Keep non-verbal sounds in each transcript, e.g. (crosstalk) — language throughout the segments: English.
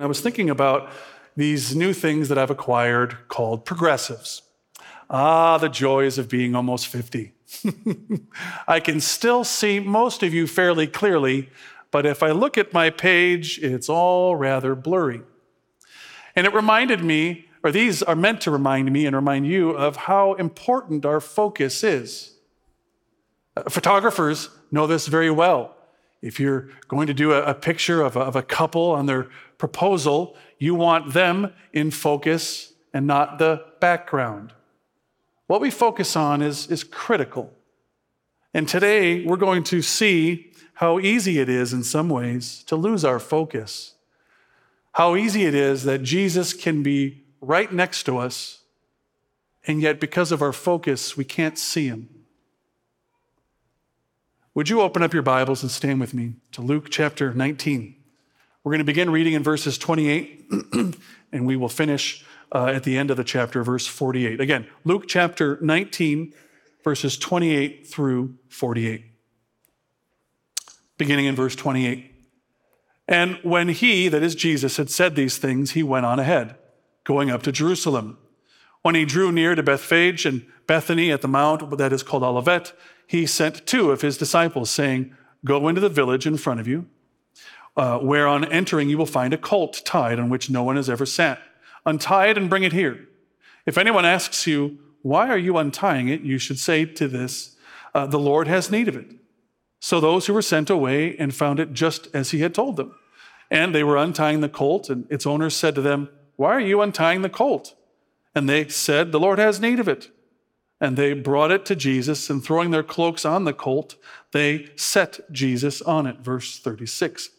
I was thinking about these new things that I've acquired called progressives. Ah, the joys of being almost 50. (laughs) I can still see most of you fairly clearly, but if I look at my page, it's all rather blurry. And it reminded me, or these are meant to remind me and remind you of how important our focus is. Uh, photographers know this very well. If you're going to do a, a picture of a, of a couple on their proposal, you want them in focus and not the background. What we focus on is, is critical. And today we're going to see how easy it is in some ways to lose our focus. How easy it is that Jesus can be right next to us, and yet because of our focus, we can't see him. Would you open up your Bibles and stand with me to Luke chapter 19? We're going to begin reading in verses 28, (clears throat) and we will finish uh, at the end of the chapter, verse 48. Again, Luke chapter 19, verses 28 through 48. Beginning in verse 28. And when he, that is Jesus, had said these things, he went on ahead, going up to Jerusalem. When he drew near to Bethphage and Bethany at the mount that is called Olivet, he sent two of his disciples, saying, Go into the village in front of you, uh, where on entering you will find a colt tied on which no one has ever sat. Untie it and bring it here. If anyone asks you, Why are you untying it? you should say to this, uh, The Lord has need of it. So those who were sent away and found it just as he had told them. And they were untying the colt, and its owner said to them, Why are you untying the colt? And they said, The Lord has need of it. And they brought it to Jesus, and throwing their cloaks on the colt, they set Jesus on it. Verse 36.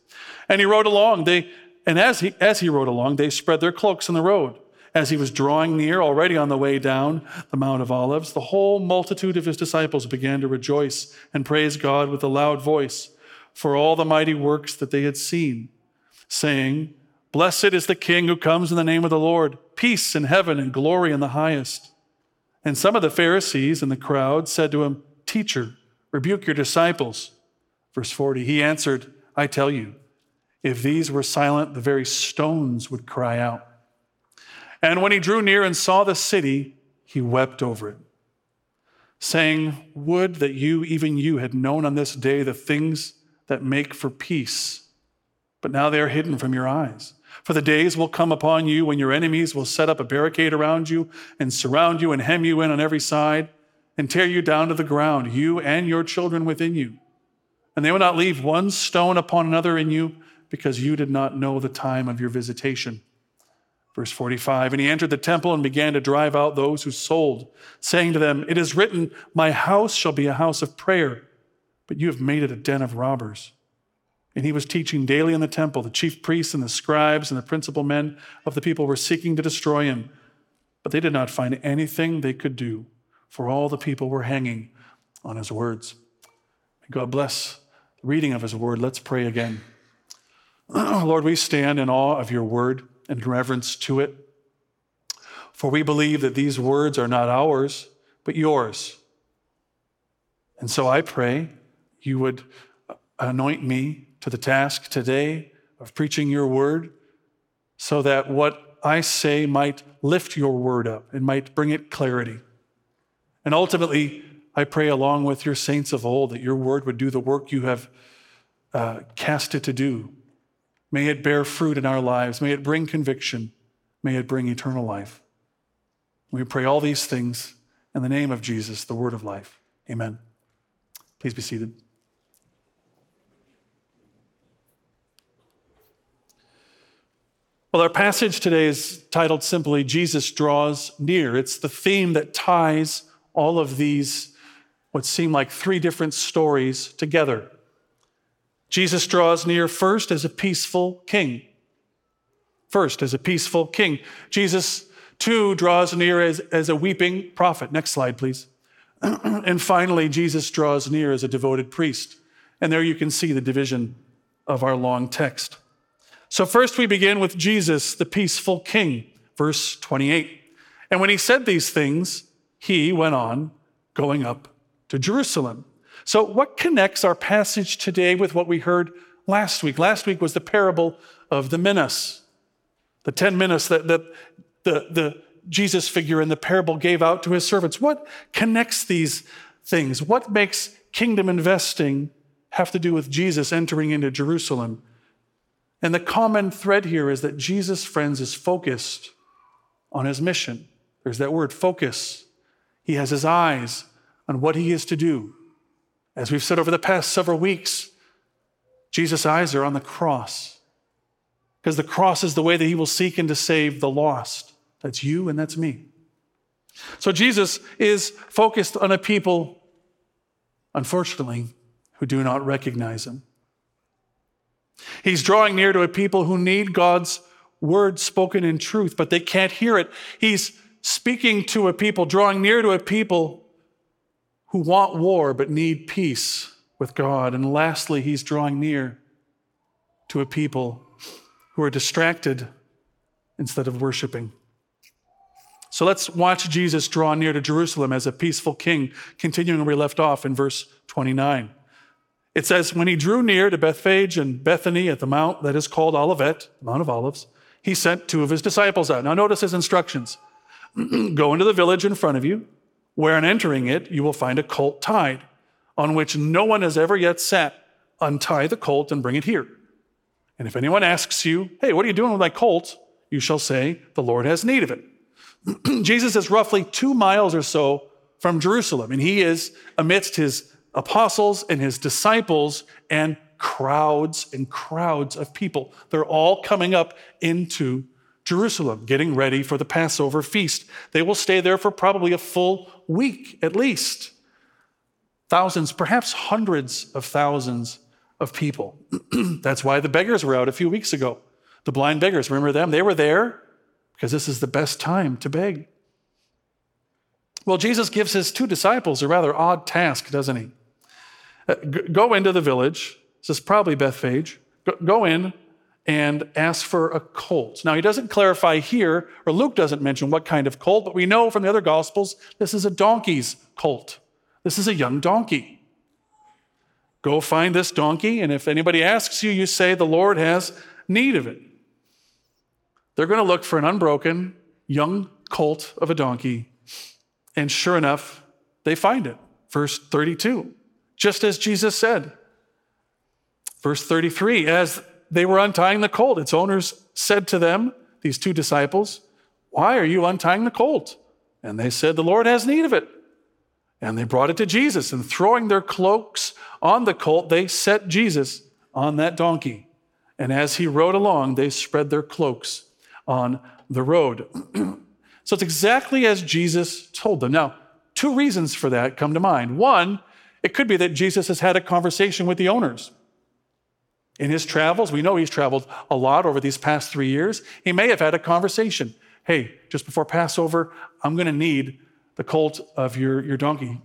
And he rode along. They, and as he, as he rode along, they spread their cloaks on the road. As he was drawing near, already on the way down the Mount of Olives, the whole multitude of his disciples began to rejoice and praise God with a loud voice for all the mighty works that they had seen, saying, Blessed is the King who comes in the name of the Lord, peace in heaven and glory in the highest. And some of the Pharisees in the crowd said to him, Teacher, rebuke your disciples. Verse 40, he answered, I tell you, if these were silent, the very stones would cry out. And when he drew near and saw the city, he wept over it, saying, Would that you, even you, had known on this day the things that make for peace, but now they are hidden from your eyes. For the days will come upon you when your enemies will set up a barricade around you and surround you and hem you in on every side and tear you down to the ground, you and your children within you. And they will not leave one stone upon another in you because you did not know the time of your visitation. Verse 45 And he entered the temple and began to drive out those who sold, saying to them, It is written, My house shall be a house of prayer, but you have made it a den of robbers. And he was teaching daily in the temple. The chief priests and the scribes and the principal men of the people were seeking to destroy him. But they did not find anything they could do, for all the people were hanging on his words. God bless the reading of his word. Let's pray again. (clears throat) Lord, we stand in awe of your word and reverence to it. For we believe that these words are not ours, but yours. And so I pray you would anoint me to the task today of preaching your word so that what I say might lift your word up and might bring it clarity. And ultimately, I pray along with your saints of old that your word would do the work you have uh, cast it to do. May it bear fruit in our lives. May it bring conviction. May it bring eternal life. We pray all these things in the name of Jesus, the word of life. Amen. Please be seated. Well, our passage today is titled simply Jesus Draws Near. It's the theme that ties all of these, what seem like three different stories, together. Jesus draws near first as a peaceful king. First, as a peaceful king. Jesus, too, draws near as, as a weeping prophet. Next slide, please. (clears throat) and finally, Jesus draws near as a devoted priest. And there you can see the division of our long text. So, first we begin with Jesus, the peaceful king, verse 28. And when he said these things, he went on going up to Jerusalem. So, what connects our passage today with what we heard last week? Last week was the parable of the minas. The 10 minas that, that the, the Jesus figure in the parable gave out to his servants. What connects these things? What makes kingdom investing have to do with Jesus entering into Jerusalem? And the common thread here is that Jesus, friends, is focused on his mission. There's that word, focus. He has his eyes on what he is to do. As we've said over the past several weeks, Jesus' eyes are on the cross because the cross is the way that he will seek and to save the lost. That's you and that's me. So Jesus is focused on a people, unfortunately, who do not recognize him. He's drawing near to a people who need God's word spoken in truth, but they can't hear it. He's speaking to a people, drawing near to a people who want war but need peace with God. And lastly, he's drawing near to a people who are distracted instead of worshiping. So let's watch Jesus draw near to Jerusalem as a peaceful king, continuing where we left off in verse 29. It says, When he drew near to Bethphage and Bethany at the mount that is called Olivet, Mount of Olives, he sent two of his disciples out. Now, notice his instructions (clears throat) Go into the village in front of you, where on entering it, you will find a colt tied, on which no one has ever yet sat. Untie the colt and bring it here. And if anyone asks you, Hey, what are you doing with my colt? You shall say, The Lord has need of it. (clears throat) Jesus is roughly two miles or so from Jerusalem, and he is amidst his apostles and his disciples and crowds and crowds of people. They're all coming up into Jerusalem, getting ready for the Passover feast. They will stay there for probably a full week at least. Thousands, perhaps hundreds of thousands of people. (clears throat) That's why the beggars were out a few weeks ago. The blind beggars, remember them? They were there because this is the best time to beg. Well, Jesus gives his two disciples a rather odd task, doesn't he? Uh, go into the village. This is probably Bethphage. Go in and ask for a colt. Now, he doesn't clarify here, or Luke doesn't mention what kind of colt, but we know from the other Gospels this is a donkey's colt. This is a young donkey. Go find this donkey, and if anybody asks you, you say, The Lord has need of it. They're going to look for an unbroken young colt of a donkey, and sure enough, they find it. Verse 32, just as Jesus said. Verse 33, as they were untying the colt, its owners said to them, these two disciples, Why are you untying the colt? And they said, The Lord has need of it. And they brought it to Jesus, and throwing their cloaks on the colt, they set Jesus on that donkey. And as he rode along, they spread their cloaks on the road. (clears throat) so it's exactly as Jesus told them. Now, two reasons for that come to mind. One, it could be that Jesus has had a conversation with the owners. In his travels, we know he's traveled a lot over these past three years. He may have had a conversation. Hey, just before Passover, I'm going to need the colt of your, your donkey,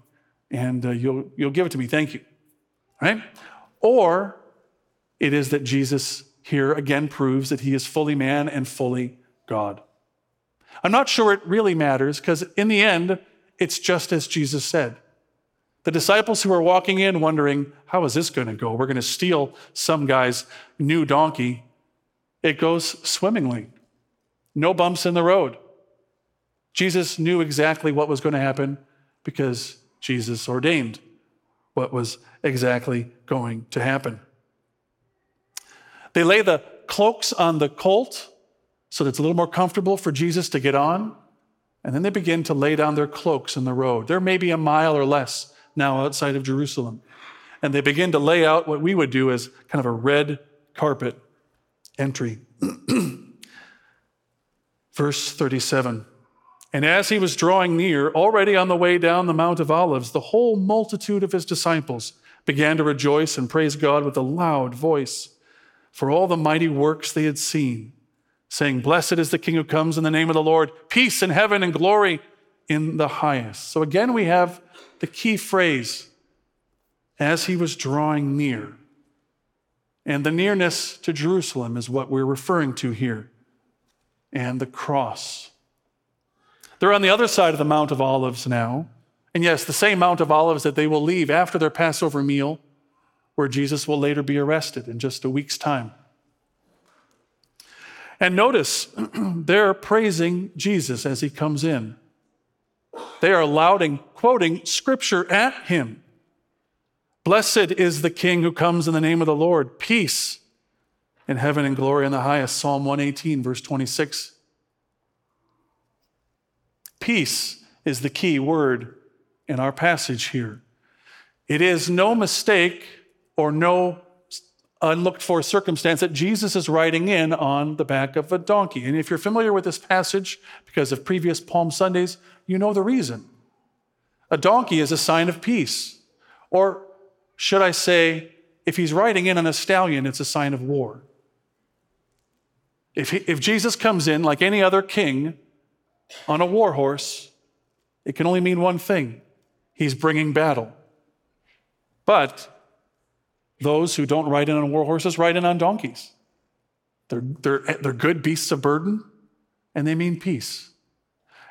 and uh, you'll, you'll give it to me. Thank you. Right? Or it is that Jesus here again proves that he is fully man and fully God. I'm not sure it really matters because in the end, it's just as Jesus said. The disciples who are walking in wondering, how is this going to go? We're going to steal some guy's new donkey. It goes swimmingly. No bumps in the road. Jesus knew exactly what was going to happen because Jesus ordained what was exactly going to happen. They lay the cloaks on the colt so that it's a little more comfortable for Jesus to get on. And then they begin to lay down their cloaks in the road. They're maybe a mile or less now outside of Jerusalem. And they begin to lay out what we would do as kind of a red carpet entry. (clears throat) Verse 37 And as he was drawing near, already on the way down the Mount of Olives, the whole multitude of his disciples began to rejoice and praise God with a loud voice for all the mighty works they had seen, saying, Blessed is the King who comes in the name of the Lord, peace in heaven and glory in the highest. So again, we have the key phrase as he was drawing near. And the nearness to Jerusalem is what we're referring to here, and the cross. They're on the other side of the Mount of Olives now. And yes, the same Mount of Olives that they will leave after their Passover meal where Jesus will later be arrested in just a week's time. And notice, (clears throat) they're praising Jesus as he comes in. They are lauding, quoting scripture at him. Blessed is the King who comes in the name of the Lord. Peace in heaven and glory in the highest. Psalm 118, verse 26. Peace is the key word in our passage here. It is no mistake or no unlooked for circumstance that Jesus is riding in on the back of a donkey. And if you're familiar with this passage because of previous Palm Sundays, you know the reason. A donkey is a sign of peace. Or should I say, if he's riding in on a stallion, it's a sign of war. If, he, if Jesus comes in like any other king on a war horse, it can only mean one thing he's bringing battle. But those who don't ride in on war horses ride in on donkeys. They're, they're, they're good beasts of burden, and they mean peace.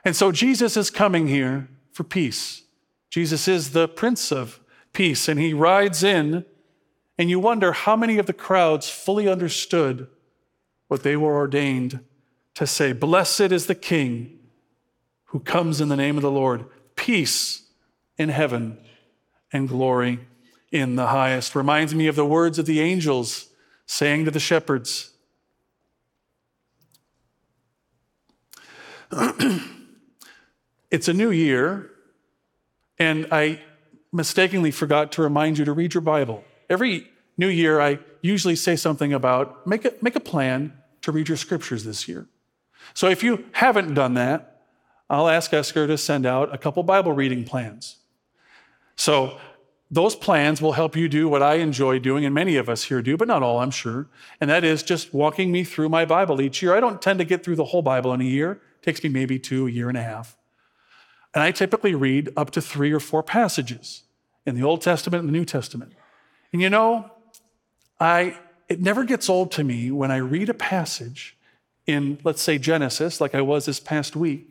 And so Jesus is coming here for peace. Jesus is the Prince of Peace, and he rides in, and you wonder how many of the crowds fully understood what they were ordained to say Blessed is the King who comes in the name of the Lord, peace in heaven and glory in the highest. Reminds me of the words of the angels saying to the shepherds, (clears throat) It's a new year, and I mistakenly forgot to remind you to read your Bible. Every new year, I usually say something about make a, make a plan to read your scriptures this year. So if you haven't done that, I'll ask Esker to send out a couple Bible reading plans. So those plans will help you do what I enjoy doing, and many of us here do, but not all, I'm sure. And that is just walking me through my Bible each year. I don't tend to get through the whole Bible in a year, it takes me maybe two, a year and a half. And I typically read up to three or four passages in the Old Testament and the New Testament. And you know, I it never gets old to me when I read a passage in, let's say, Genesis, like I was this past week,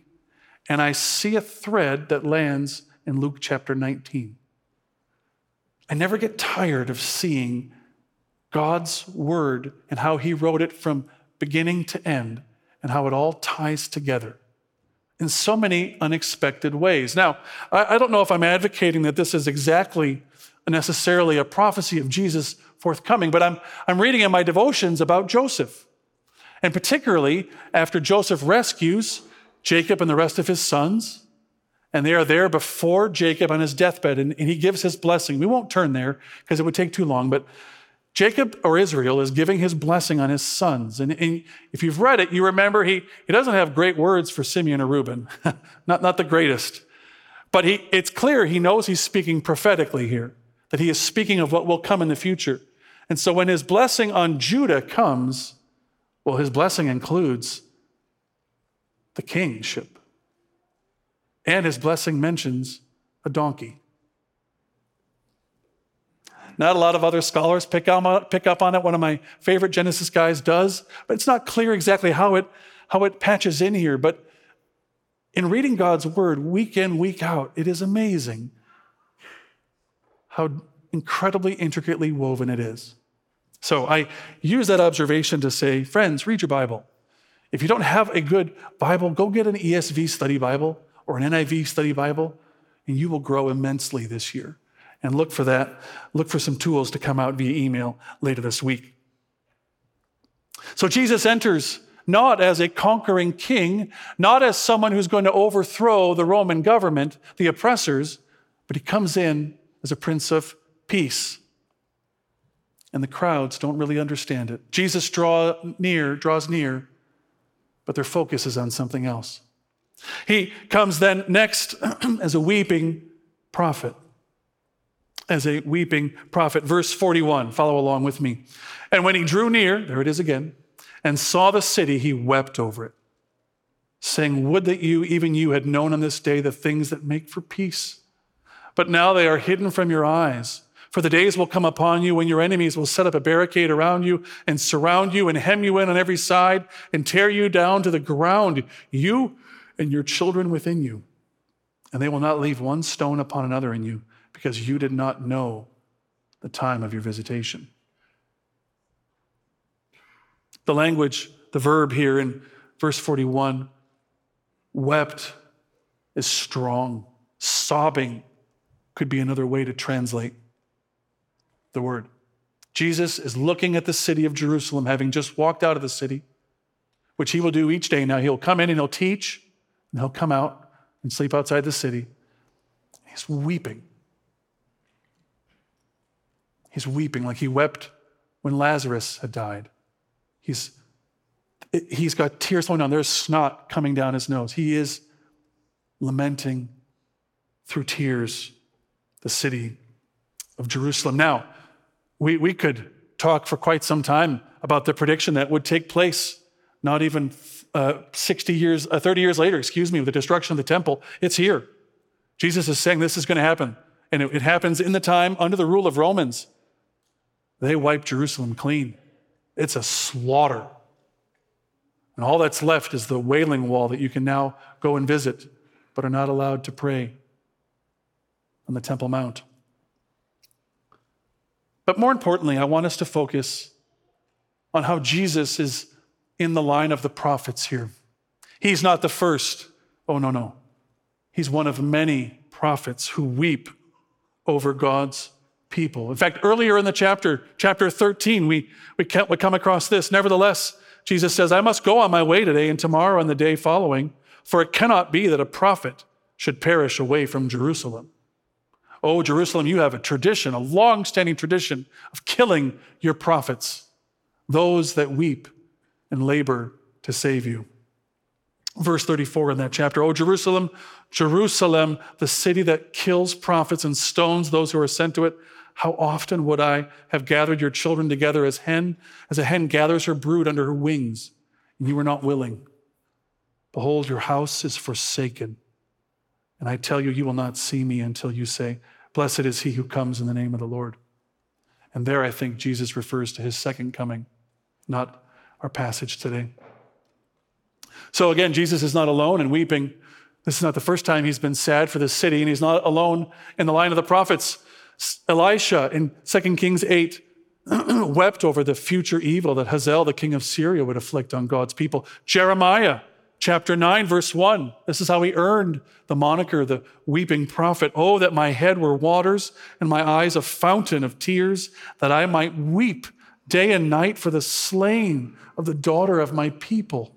and I see a thread that lands in Luke chapter 19. I never get tired of seeing God's word and how he wrote it from beginning to end and how it all ties together in so many unexpected ways. Now, I, don't know if I'm advocating that this is exactly necessarily a prophecy of Jesus forthcoming, but I'm, I'm reading in my devotions about Joseph. And particularly after Joseph rescues Jacob and the rest of his sons and they are there before Jacob on his deathbed, and, and he gives his blessing. We won't turn there because it would take too long, but Jacob or Israel is giving his blessing on his sons. And, and, if you've read it, you remember he, he doesn't have great words for Simeon or Reuben, (laughs) not, not the greatest. But he, it's clear he knows he's speaking prophetically here, that he is speaking of what will come in the future. And so when his blessing on Judah comes, well, his blessing includes the kingship. And his blessing mentions a donkey. Not a lot of other scholars pick, up on it. One of my favorite Genesis guys does, but it's not clear exactly how it, how it patches in here. But in reading God's word week in, week out, it is amazing how incredibly intricately woven it is. So I use that observation to say, friends, read your Bible. If you don't have a good Bible, go get an ESV study Bible or an NIV study Bible, and you will grow immensely this year. And look for that. Look for some tools to come out via email later this week. So Jesus enters not as a conquering king, not as someone who's going to overthrow the Roman government, the oppressors, but he comes in as a prince of peace. And the crowds don't really understand it. Jesus draw near, draws near, but their focus is on something else. He comes then next (clears throat) as a weeping prophet. As a weeping prophet. Verse 41, follow along with me. And when he drew near, there it is again, and saw the city, he wept over it, saying, Would that you, even you, had known on this day the things that make for peace. But now they are hidden from your eyes. For the days will come upon you when your enemies will set up a barricade around you and surround you and hem you in on every side and tear you down to the ground. You and your children within you, and they will not leave one stone upon another in you, because you did not know the time of your visitation. The language the verb here in verse 41, wept, is strong. Sobbing could be another way to translate the word. Jesus is looking at the city of Jerusalem, having just walked out of the city, which he will do each day. Now he'll come in and he'll teach, and he'll come out and sleep outside the city. He's weeping. He's weeping like he wept when Lazarus had died. He's, he's got tears flowing down. There's snot coming down his nose. He is lamenting through tears the city of Jerusalem. Now, we, we could talk for quite some time about the prediction that would take place not even uh, 60 years, uh, 30 years later, excuse me, with the destruction of the temple. It's here. Jesus is saying this is going to happen. And it, it happens in the time under the rule of Romans. They wipe Jerusalem clean. It's a slaughter. And all that's left is the wailing wall that you can now go and visit, but are not allowed to pray on the Temple Mount. But more importantly, I want us to focus on how Jesus is in the line of the prophets here. He's not the first. Oh, no, no. He's one of many prophets who weep over God's people. In fact, earlier in the chapter, chapter 13, we, we, we come across this. Nevertheless, Jesus says, I must go on my way today and tomorrow and the day following, for it cannot be that a prophet should perish away from Jerusalem. Oh, Jerusalem, you have a tradition, a long standing tradition of killing your prophets, those that weep and labor to save you. Verse 34 in that chapter Oh, Jerusalem, Jerusalem, the city that kills prophets and stones those who are sent to it. How often would I have gathered your children together as hen, as a hen gathers her brood under her wings, and you were not willing? Behold, your house is forsaken. And I tell you, you will not see me until you say, Blessed is he who comes in the name of the Lord. And there I think Jesus refers to his second coming, not our passage today. So again, Jesus is not alone in weeping. This is not the first time he's been sad for the city, and he's not alone in the line of the prophets. Elisha in 2 Kings 8 (clears throat) wept over the future evil that Hazael, the king of Syria, would afflict on God's people. Jeremiah chapter 9, verse 1. This is how he earned the moniker, the weeping prophet. Oh, that my head were waters and my eyes a fountain of tears, that I might weep day and night for the slain of the daughter of my people.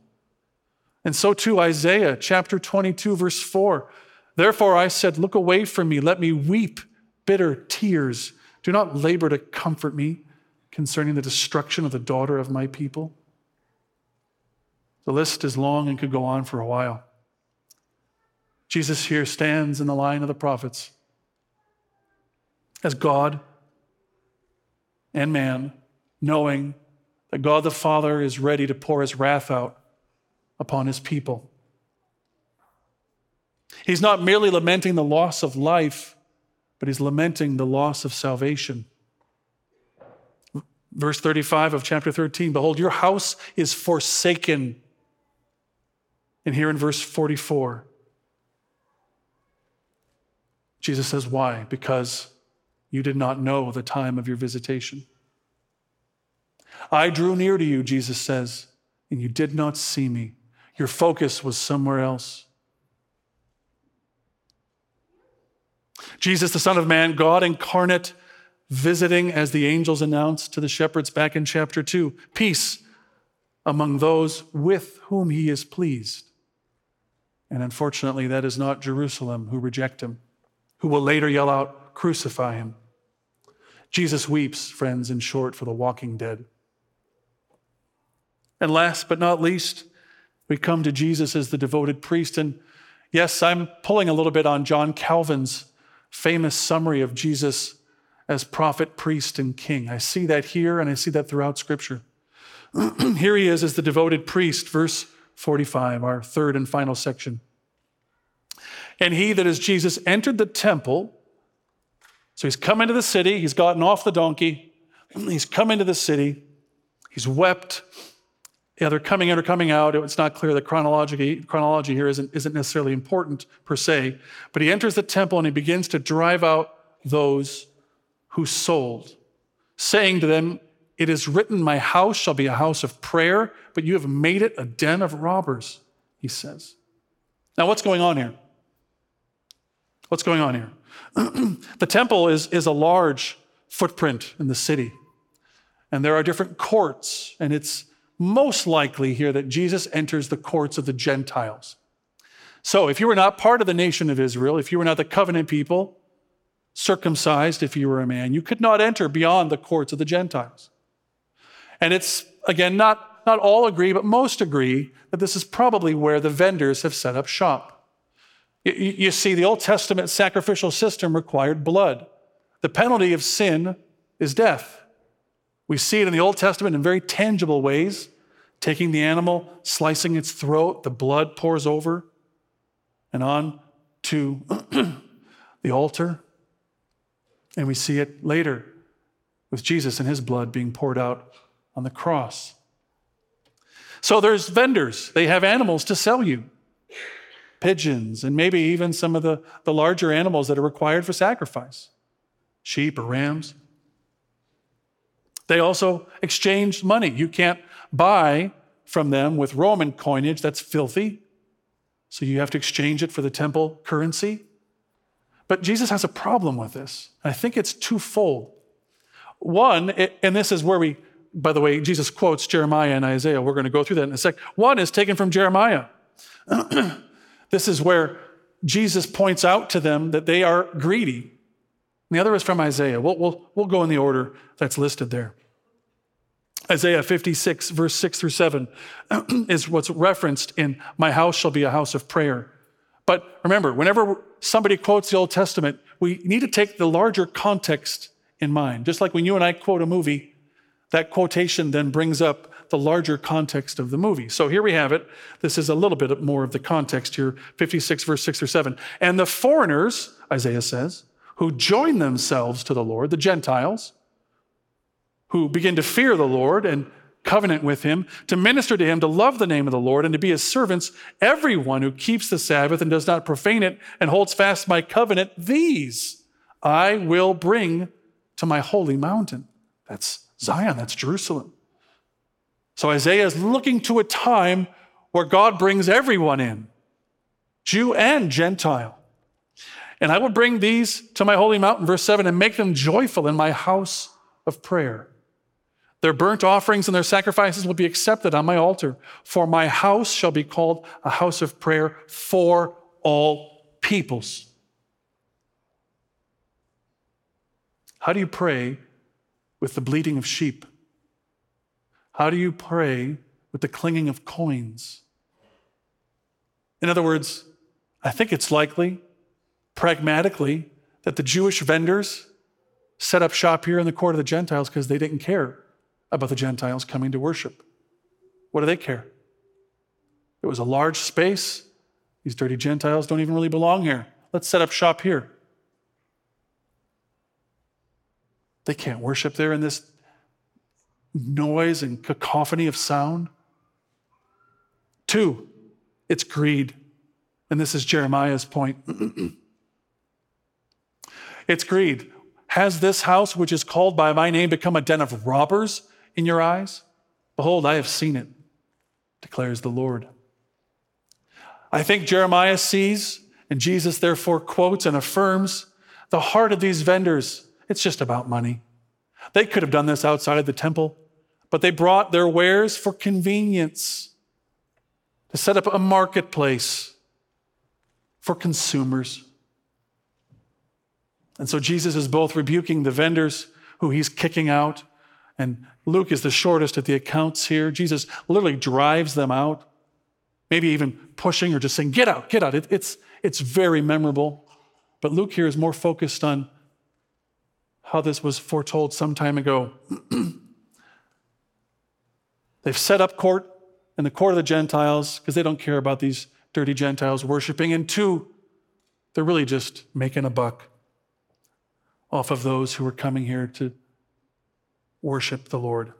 And so too, Isaiah chapter 22, verse 4. Therefore I said, Look away from me, let me weep bitter tears. Do not labor to comfort me concerning the destruction of the daughter of my people. The list is long and could go on for a while. Jesus here stands in the line of the prophets as God and man, knowing that God the Father is ready to pour his wrath out upon his people. He's not merely lamenting the loss of life, but he's lamenting the loss of salvation. Verse 35 of chapter 13 Behold, your house is forsaken and here in verse 44, Jesus says, Why? Because you did not know the time of your visitation. I drew near to you, Jesus says, and you did not see me. Your focus was somewhere else. Jesus, the Son of Man, God incarnate, visiting as the angels announced to the shepherds back in chapter 2 peace among those with whom he is pleased. And unfortunately, that is not Jerusalem who reject him, who will later yell out, Crucify him. Jesus weeps, friends, in short, for the walking dead. And last but not least, we come to Jesus as the devoted priest. And yes, I'm pulling a little bit on John Calvin's famous summary of Jesus as prophet, priest, and king. I see that here and I see that throughout Scripture. (clears throat) here he is as the devoted priest, verse 45, our third and final section. And he, that is Jesus, entered the temple. So he's come into the city, he's gotten off the donkey, (clears throat) he's come into the city, he's wept. Yeah, they're coming in or coming out. It's not clear. that chronology, chronology here isn't, isn't necessarily important per se. But he enters the temple and he begins to drive out those who sold, saying to them, It is written, My house shall be a house of prayer, but you have made it a den of robbers, he says. Now, what's going on here? What's going on here? (clears throat) the temple is, is a large footprint in the city, and there are different courts, and it's most likely here that Jesus enters the courts of the Gentiles. So, if you were not part of the nation of Israel, if you were not the covenant people, circumcised if you were a man, you could not enter beyond the courts of the Gentiles. And it's, again, not, not all agree, but most agree that this is probably where the vendors have set up shop. You, you see, the Old Testament sacrificial system required blood. The penalty of sin is death. We see it in the Old Testament in very tangible ways taking the animal, slicing its throat, the blood pours over and on to (clears throat) the altar. And we see it later with Jesus and his blood being poured out on the cross. So there's vendors, they have animals to sell you pigeons, and maybe even some of the, the larger animals that are required for sacrifice sheep or rams. They also exchange money. You can't buy from them with Roman coinage, that's filthy. So you have to exchange it for the temple currency. But Jesus has a problem with this. I think it's twofold. One, and this is where we by the way, Jesus quotes Jeremiah and Isaiah. We're going to go through that in a sec. One is taken from Jeremiah. (clears throat) this is where Jesus points out to them that they are greedy. The other is from Isaiah. We'll, we'll, we'll go in the order that's listed there. Isaiah 56, verse 6 through 7, (clears throat) is what's referenced in My house shall be a house of prayer. But remember, whenever somebody quotes the Old Testament, we need to take the larger context in mind. Just like when you and I quote a movie, that quotation then brings up the larger context of the movie. So here we have it. This is a little bit more of the context here 56, verse 6 or 7. And the foreigners, Isaiah says, who join themselves to the Lord, the Gentiles, who begin to fear the Lord and covenant with him, to minister to him, to love the name of the Lord, and to be his servants, everyone who keeps the Sabbath and does not profane it and holds fast my covenant, these I will bring to my holy mountain. That's Zion, that's Jerusalem. So Isaiah is looking to a time where God brings everyone in, Jew and Gentile. And I will bring these to my holy mountain, verse 7, and make them joyful in my house of prayer. Their burnt offerings and their sacrifices will be accepted on my altar, for my house shall be called a house of prayer for all peoples. How do you pray with the bleating of sheep? How do you pray with the clinging of coins? In other words, I think it's likely, pragmatically, that the Jewish vendors set up shop here in the court of the Gentiles because they didn't care about the Gentiles coming to worship. What do they care? It was a large space. These dirty Gentiles don't even really belong here. Let's set up shop here. They can't worship there in this noise and cacophony of sound. Two, it's greed. And this is Jeremiah's point. (clears throat) it's greed. Has this house, which is called by my name, become a den of robbers in your eyes? Behold, I have seen it, declares the Lord. I think Jeremiah sees, and Jesus therefore quotes and affirms the heart of these vendors it's just about money. They could have done this outside of the temple, but they brought their wares for convenience to set up a marketplace for consumers. And so Jesus is both rebuking the vendors who he's kicking out, and Luke is the shortest at the accounts here. Jesus literally drives them out, maybe even pushing or just saying, Get out, get out. It, it's, it's very memorable. But Luke here is more focused on how this was foretold some time ago. (clears throat) They've set up court in the court of the Gentiles because they don't care about these dirty Gentiles worshiping. And two, they're really just making a buck off of those who are coming here to worship the Lord.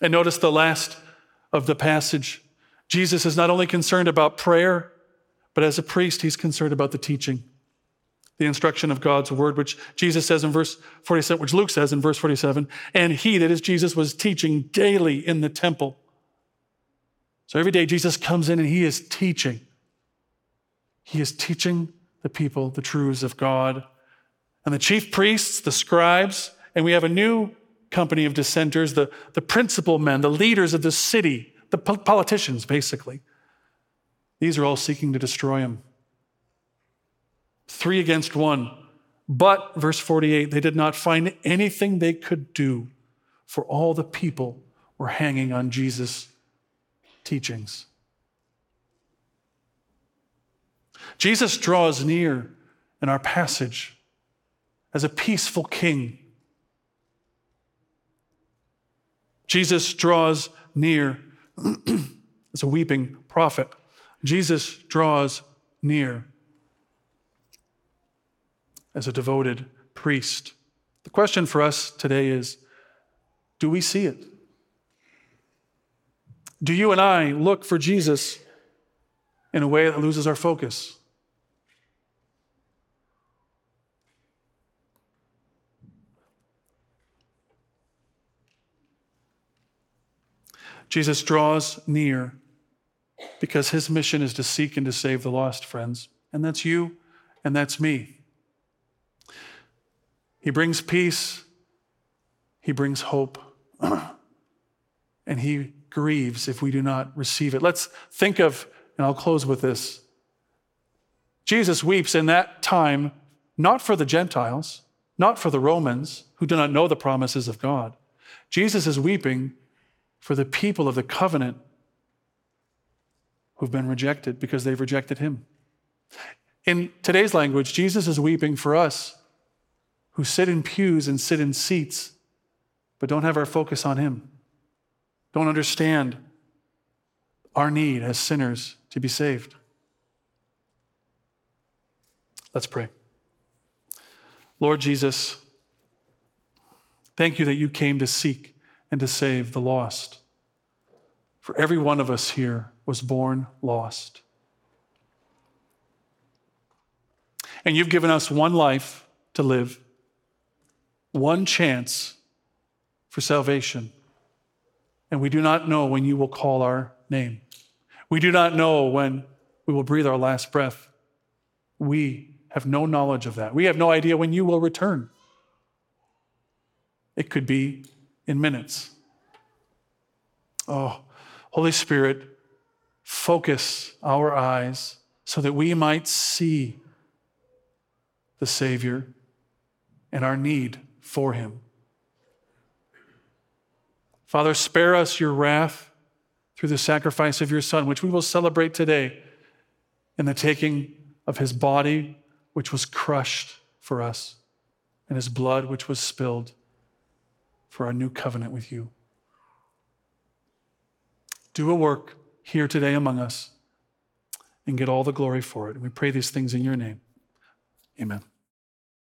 And notice the last of the passage. Jesus is not only concerned about prayer, but as a priest, he's concerned about the teaching. the instruction of God's word, which Jesus says in verse 47, which Luke says in verse 47, and he, that is Jesus, was teaching daily in the temple. So every day Jesus comes in and he is teaching. He is teaching the people the truths of God. And the chief priests, the scribes, and we have a new company of dissenters, the, the principal men, the leaders of the city, the politicians, basically. These are all seeking to destroy him. Three against one. But, verse 48, they did not find anything they could do, for all the people were hanging on Jesus' teachings. Jesus draws near in our passage as a peaceful king. Jesus draws near (clears throat) as a weeping prophet. Jesus draws near as a devoted priest. The question for us today is do we see it? Do you and I look for Jesus in a way that loses our focus? Jesus draws near because his mission is to seek and to save the lost, friends. And that's you and that's me. He brings peace, he brings hope, (clears throat) and he grieves if we do not receive it. Let's think of, and I'll close with this. Jesus weeps in that time not for the Gentiles, not for the Romans who do not know the promises of God. Jesus is weeping for the people of the covenant who've been rejected because they've rejected him. In today's language, Jesus is weeping for us who sit in pews and sit in seats, but don't have our focus on him, don't understand our need as sinners to be saved. Let's pray. Lord Jesus, thank you that you came to seek and to save the lost. For every one of us here was born lost. And you've given us one life to live, one chance for salvation. And we do not know when you will call our name. We do not know when we will breathe our last breath. We have no knowledge of that. We have no idea when you will return. It could be in minutes. Oh, Holy Spirit, focus our eyes so that we might see the Savior and our need for him. Father, spare us your wrath through the sacrifice of your Son, which we will celebrate today in the taking of his body, which was crushed for us, and his blood, which was spilled for our new covenant with you. Do a work here today among us and get all the glory for it. And we pray these things in your name. Amen.